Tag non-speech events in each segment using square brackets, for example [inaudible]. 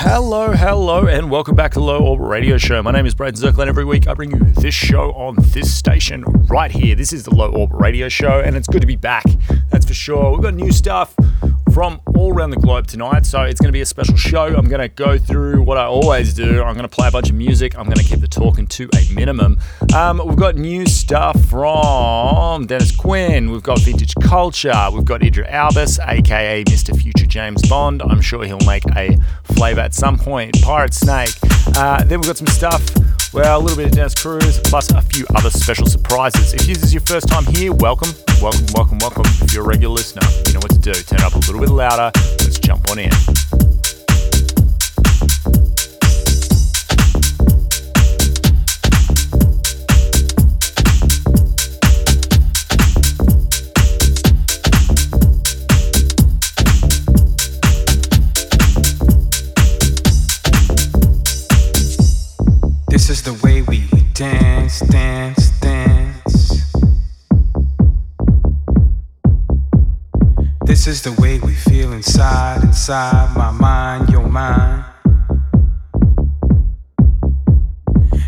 Hello, hello, and welcome back to Low Orbit Radio Show. My name is Braydon Zirkler, and every week I bring you this show on this station right here. This is the Low Orbit Radio Show, and it's good to be back. That's for sure. We've got new stuff from all around the globe tonight. So it's going to be a special show. I'm going to go through what I always do. I'm going to play a bunch of music. I'm going to keep the talking to a minimum. Um, we've got new stuff from Dennis Quinn. We've got Vintage Culture. We've got Idris Elba, aka Mr. Future James Bond. I'm sure he'll make a flavour at some point. Pirate Snake. Uh, then we've got some stuff well, a little bit of Dennis Cruz, plus a few other special surprises. If this is your first time here, welcome, welcome, welcome, welcome. If you're a regular listener, you know what to do. Turn up a little bit louder. Let's jump on in. Inside, inside my mind, your mind.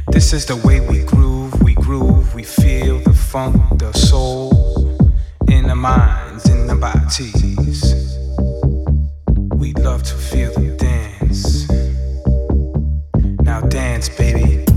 This is the way we groove, we groove, we feel the funk, the soul in the minds, in the bodies. We love to feel the dance. Now dance, baby.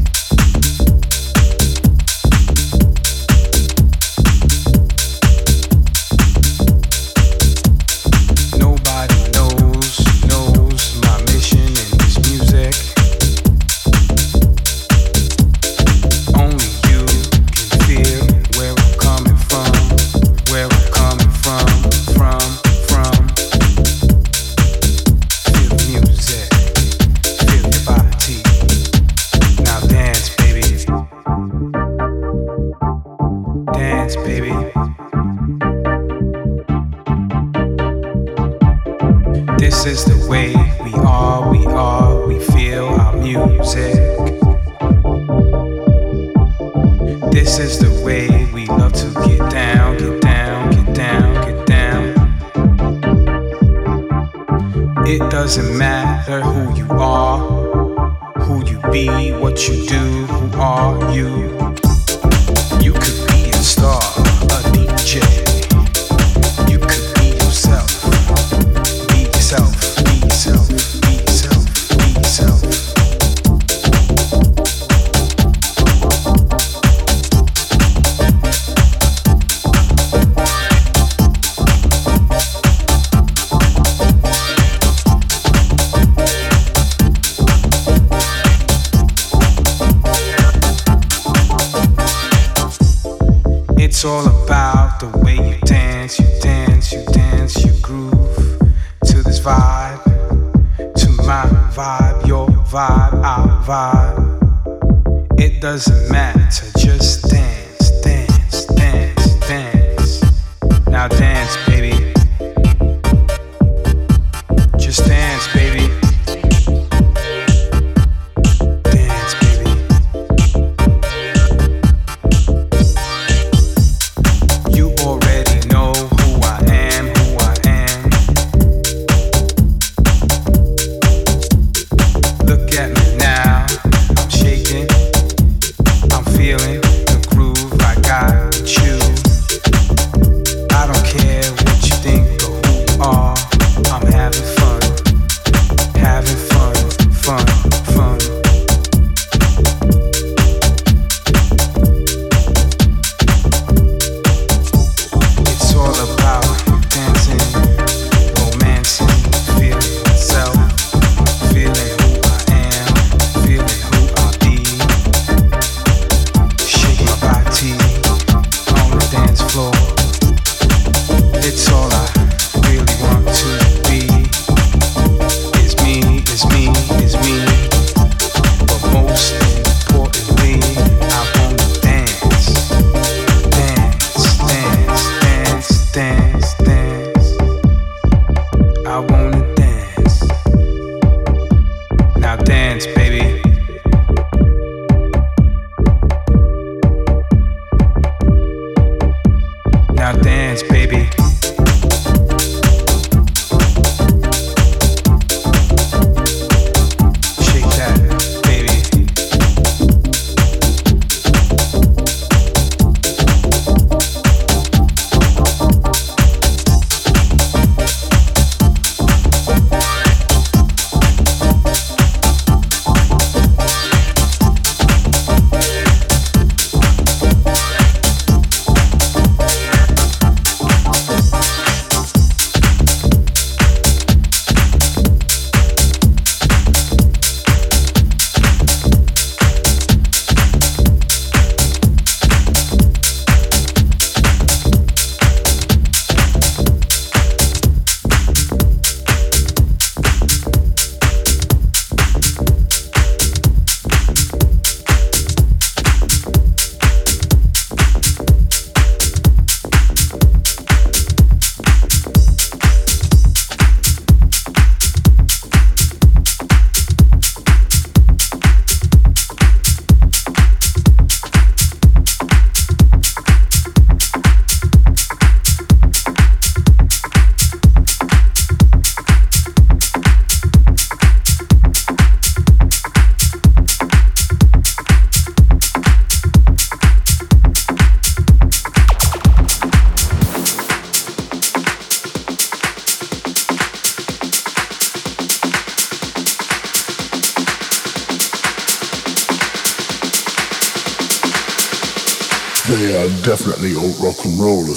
understands, baby.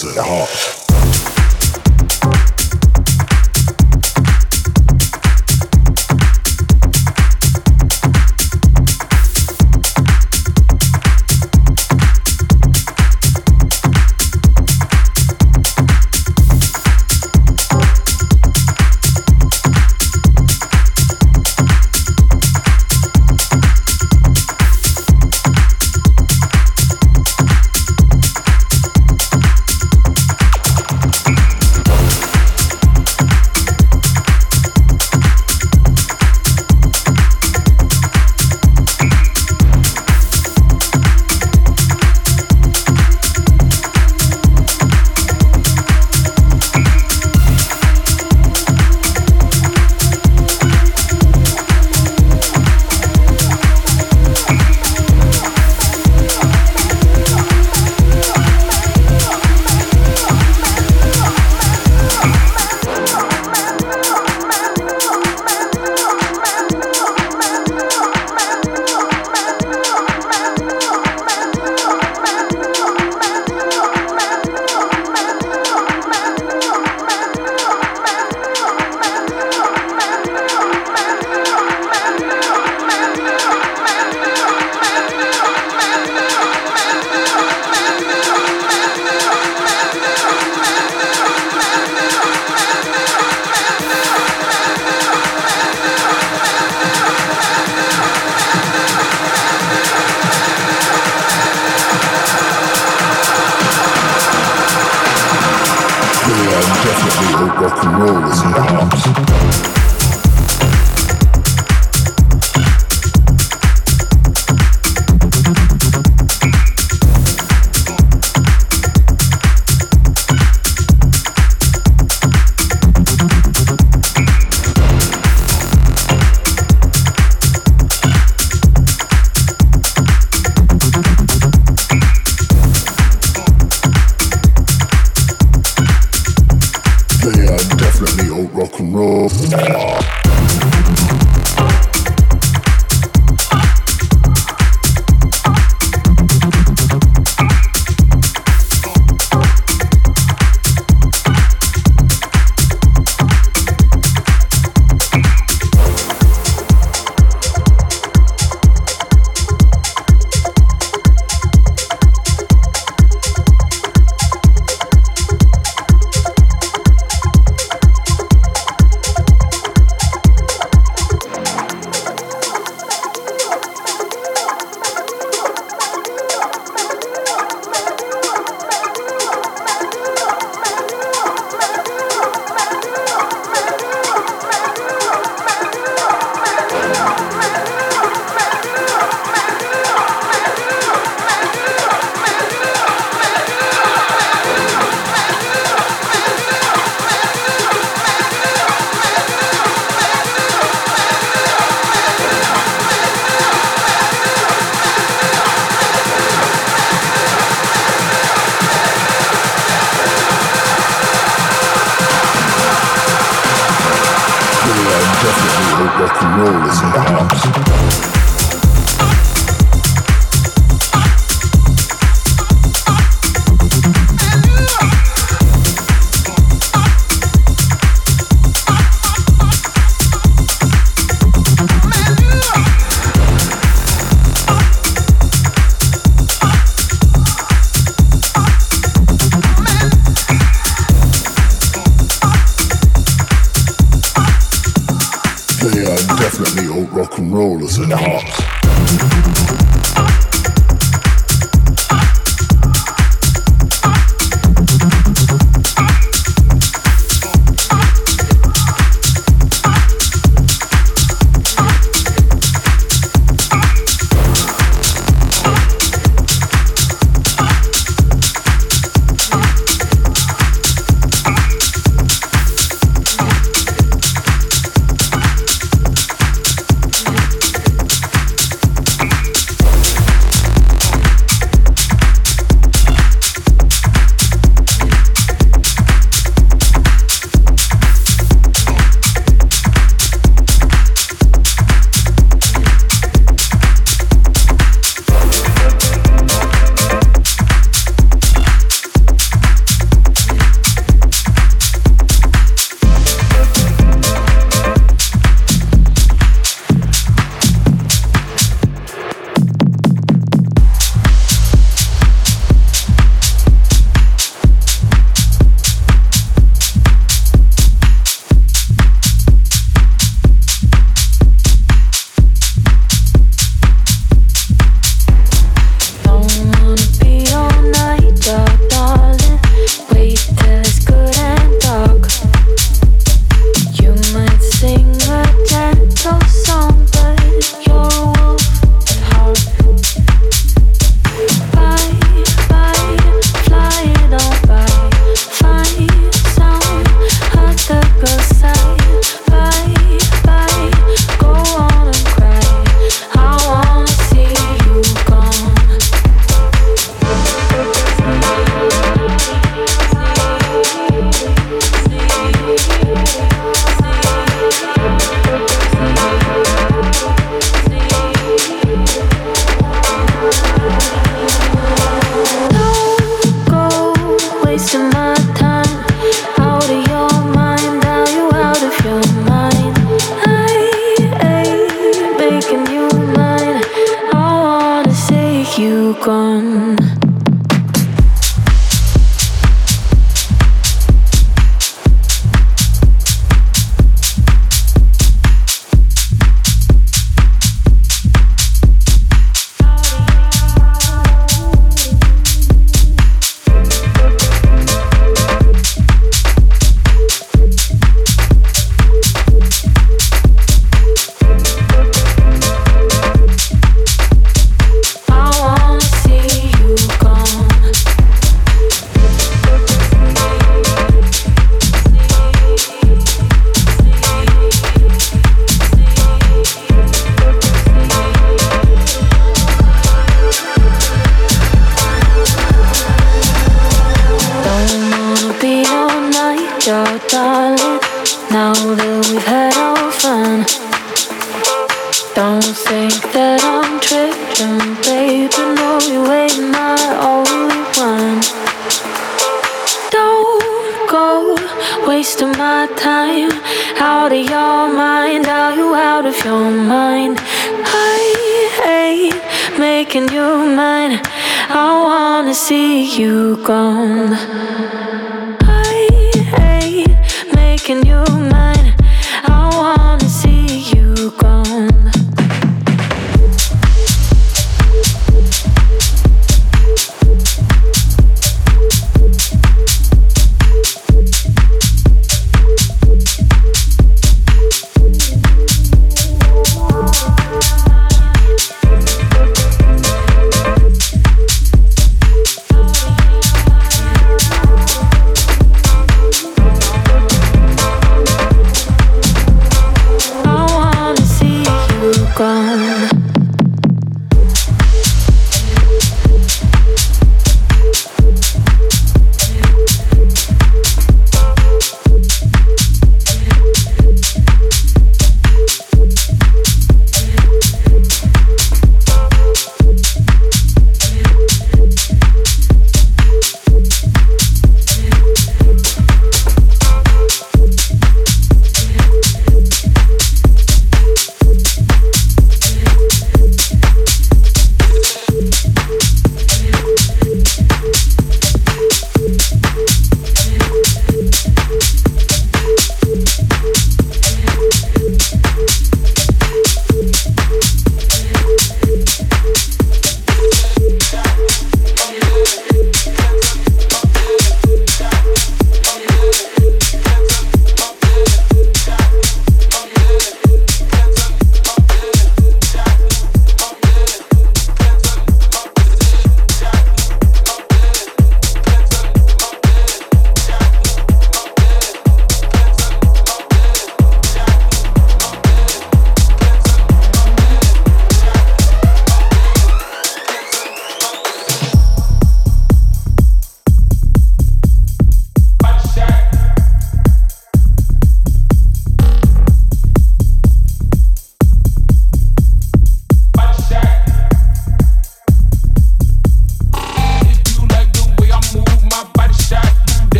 And at heart.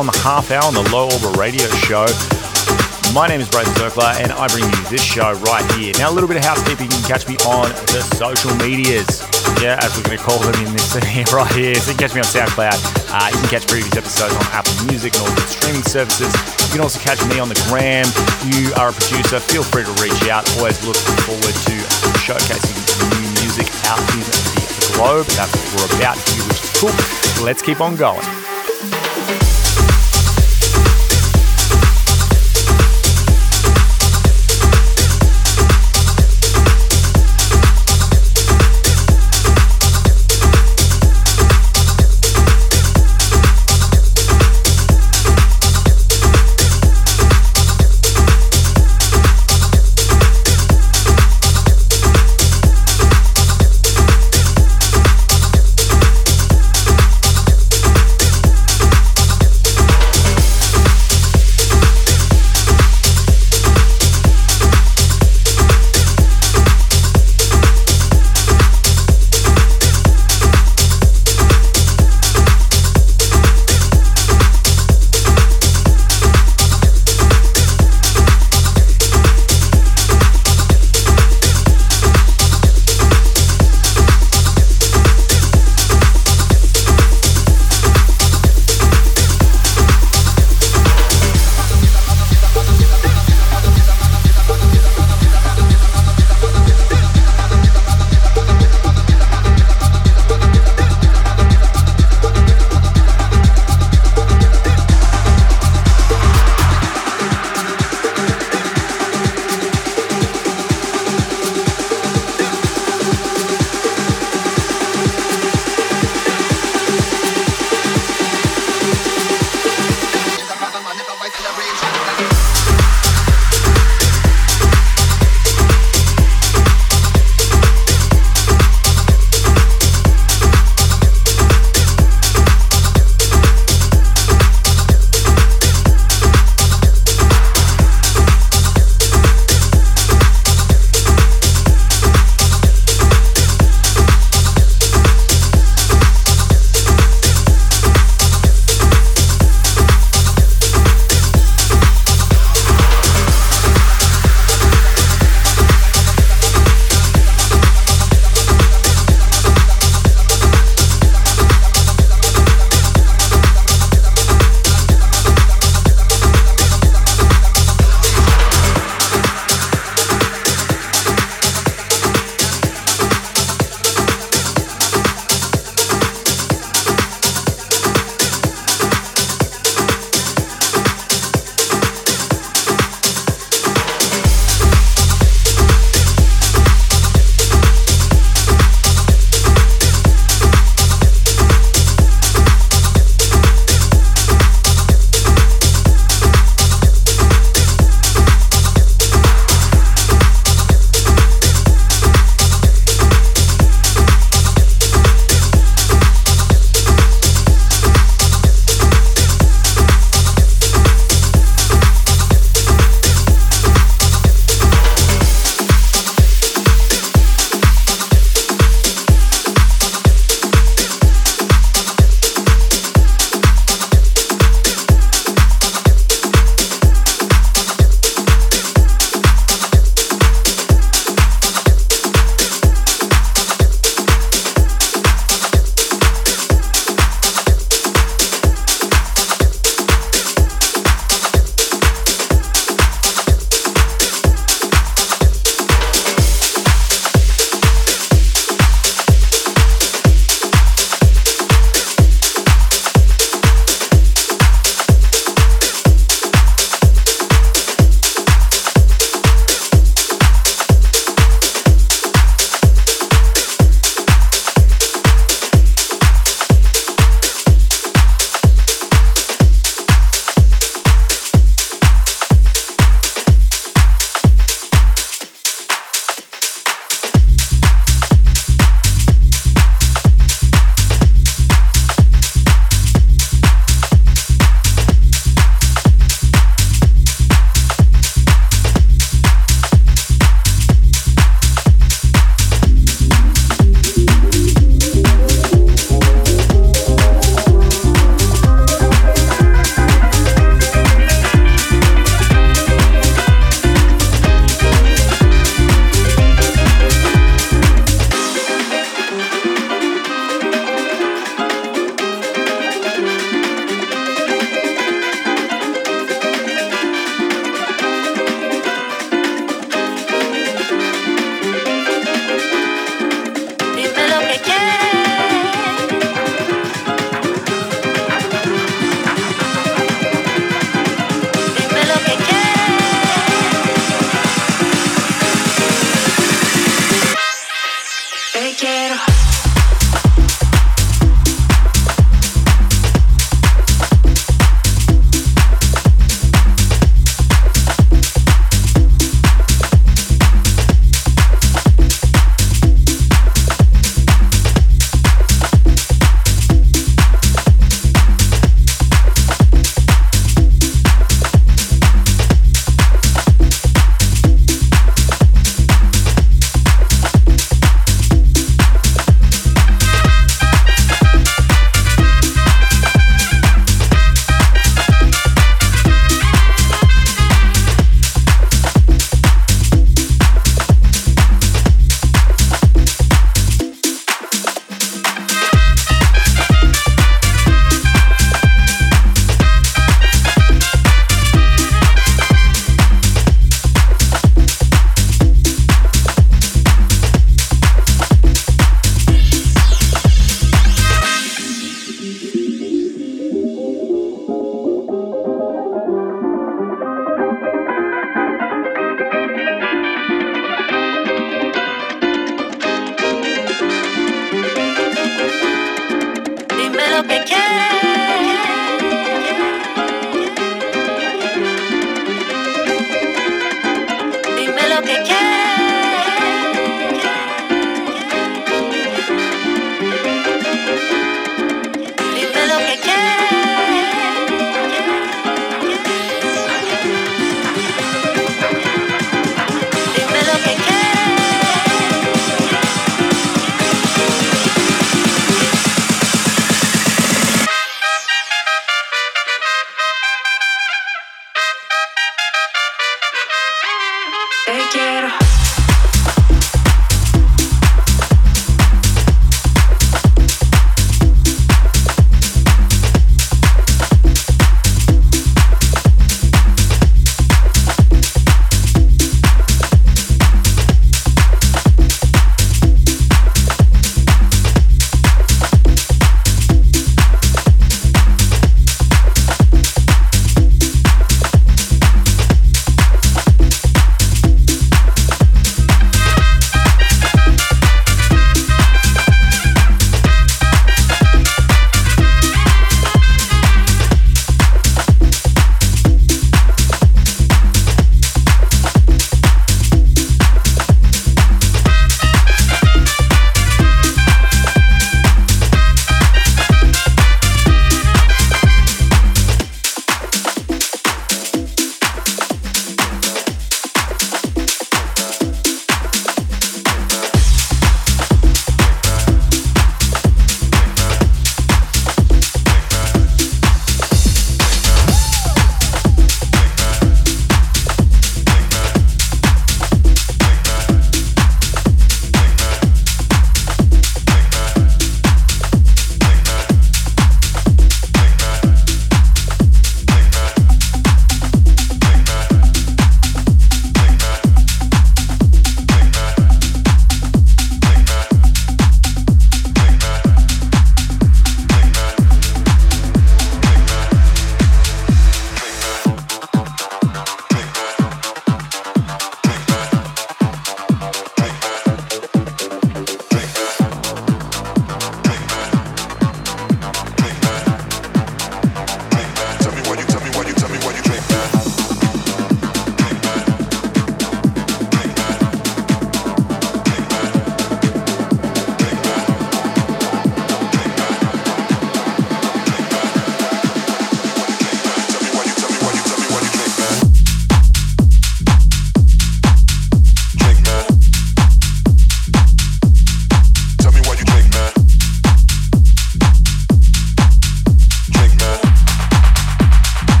On the half hour on the Low Orbit Radio Show. My name is Braydon Zirkler, and I bring you this show right here. Now, a little bit of housekeeping. You can catch me on the social medias. Yeah, as we're going to call them in this [laughs] right here. So you can catch me on SoundCloud. Uh, you can catch previous episodes on Apple Music and all the streaming services. You can also catch me on the gram. You are a producer. Feel free to reach out. Always looking forward to showcasing new music out in the globe. That's what we're about here, which is cool. Let's keep on going.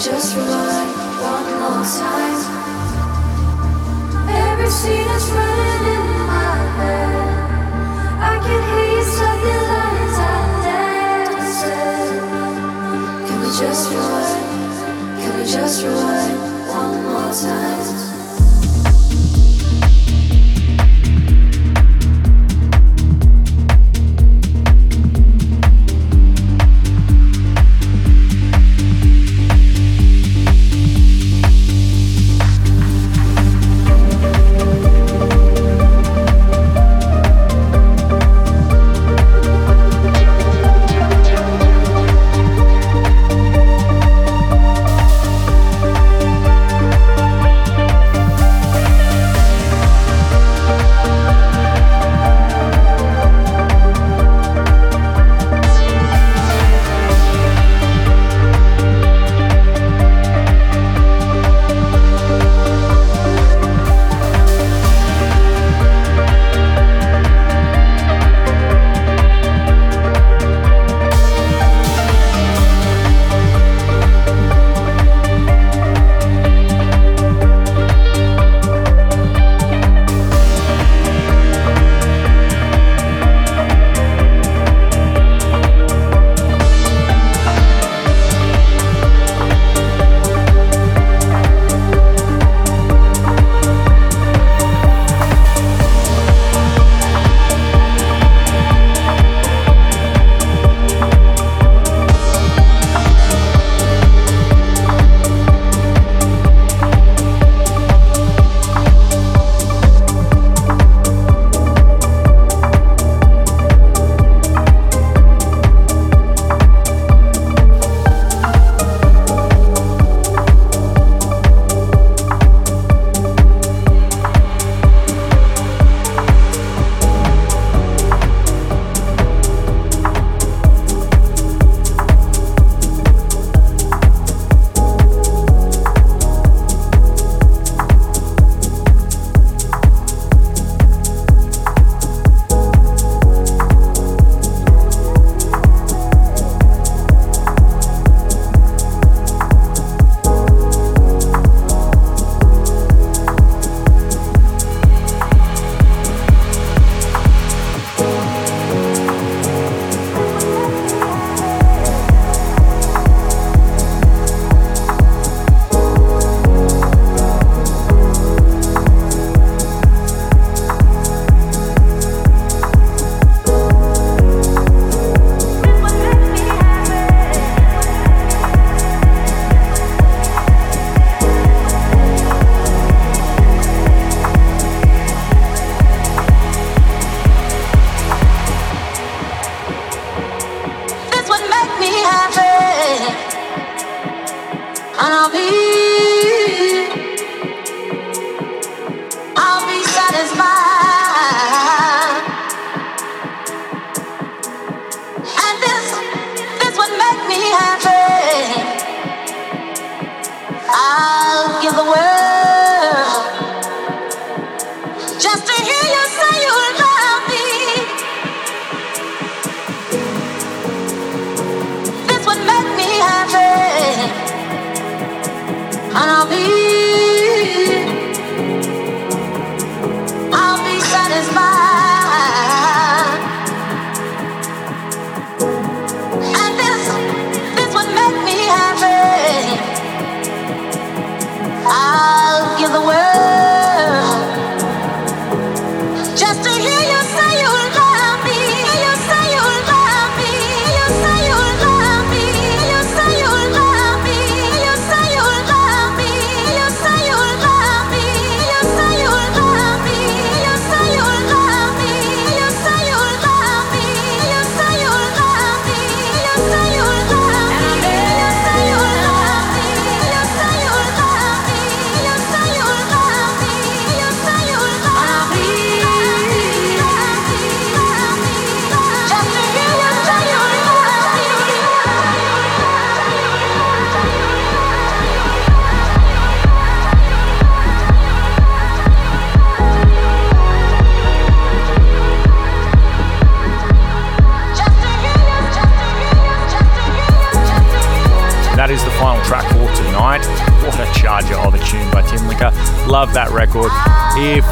Just reward Can we just rewind? Can we just rewind one more time?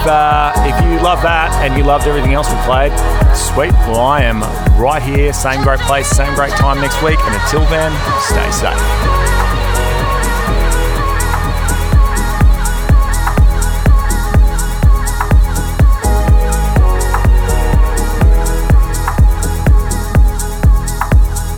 Uh, if you love that and you loved everything else we played, sweet. Well, I am right here, same great place, same great time next week. And until then, stay safe.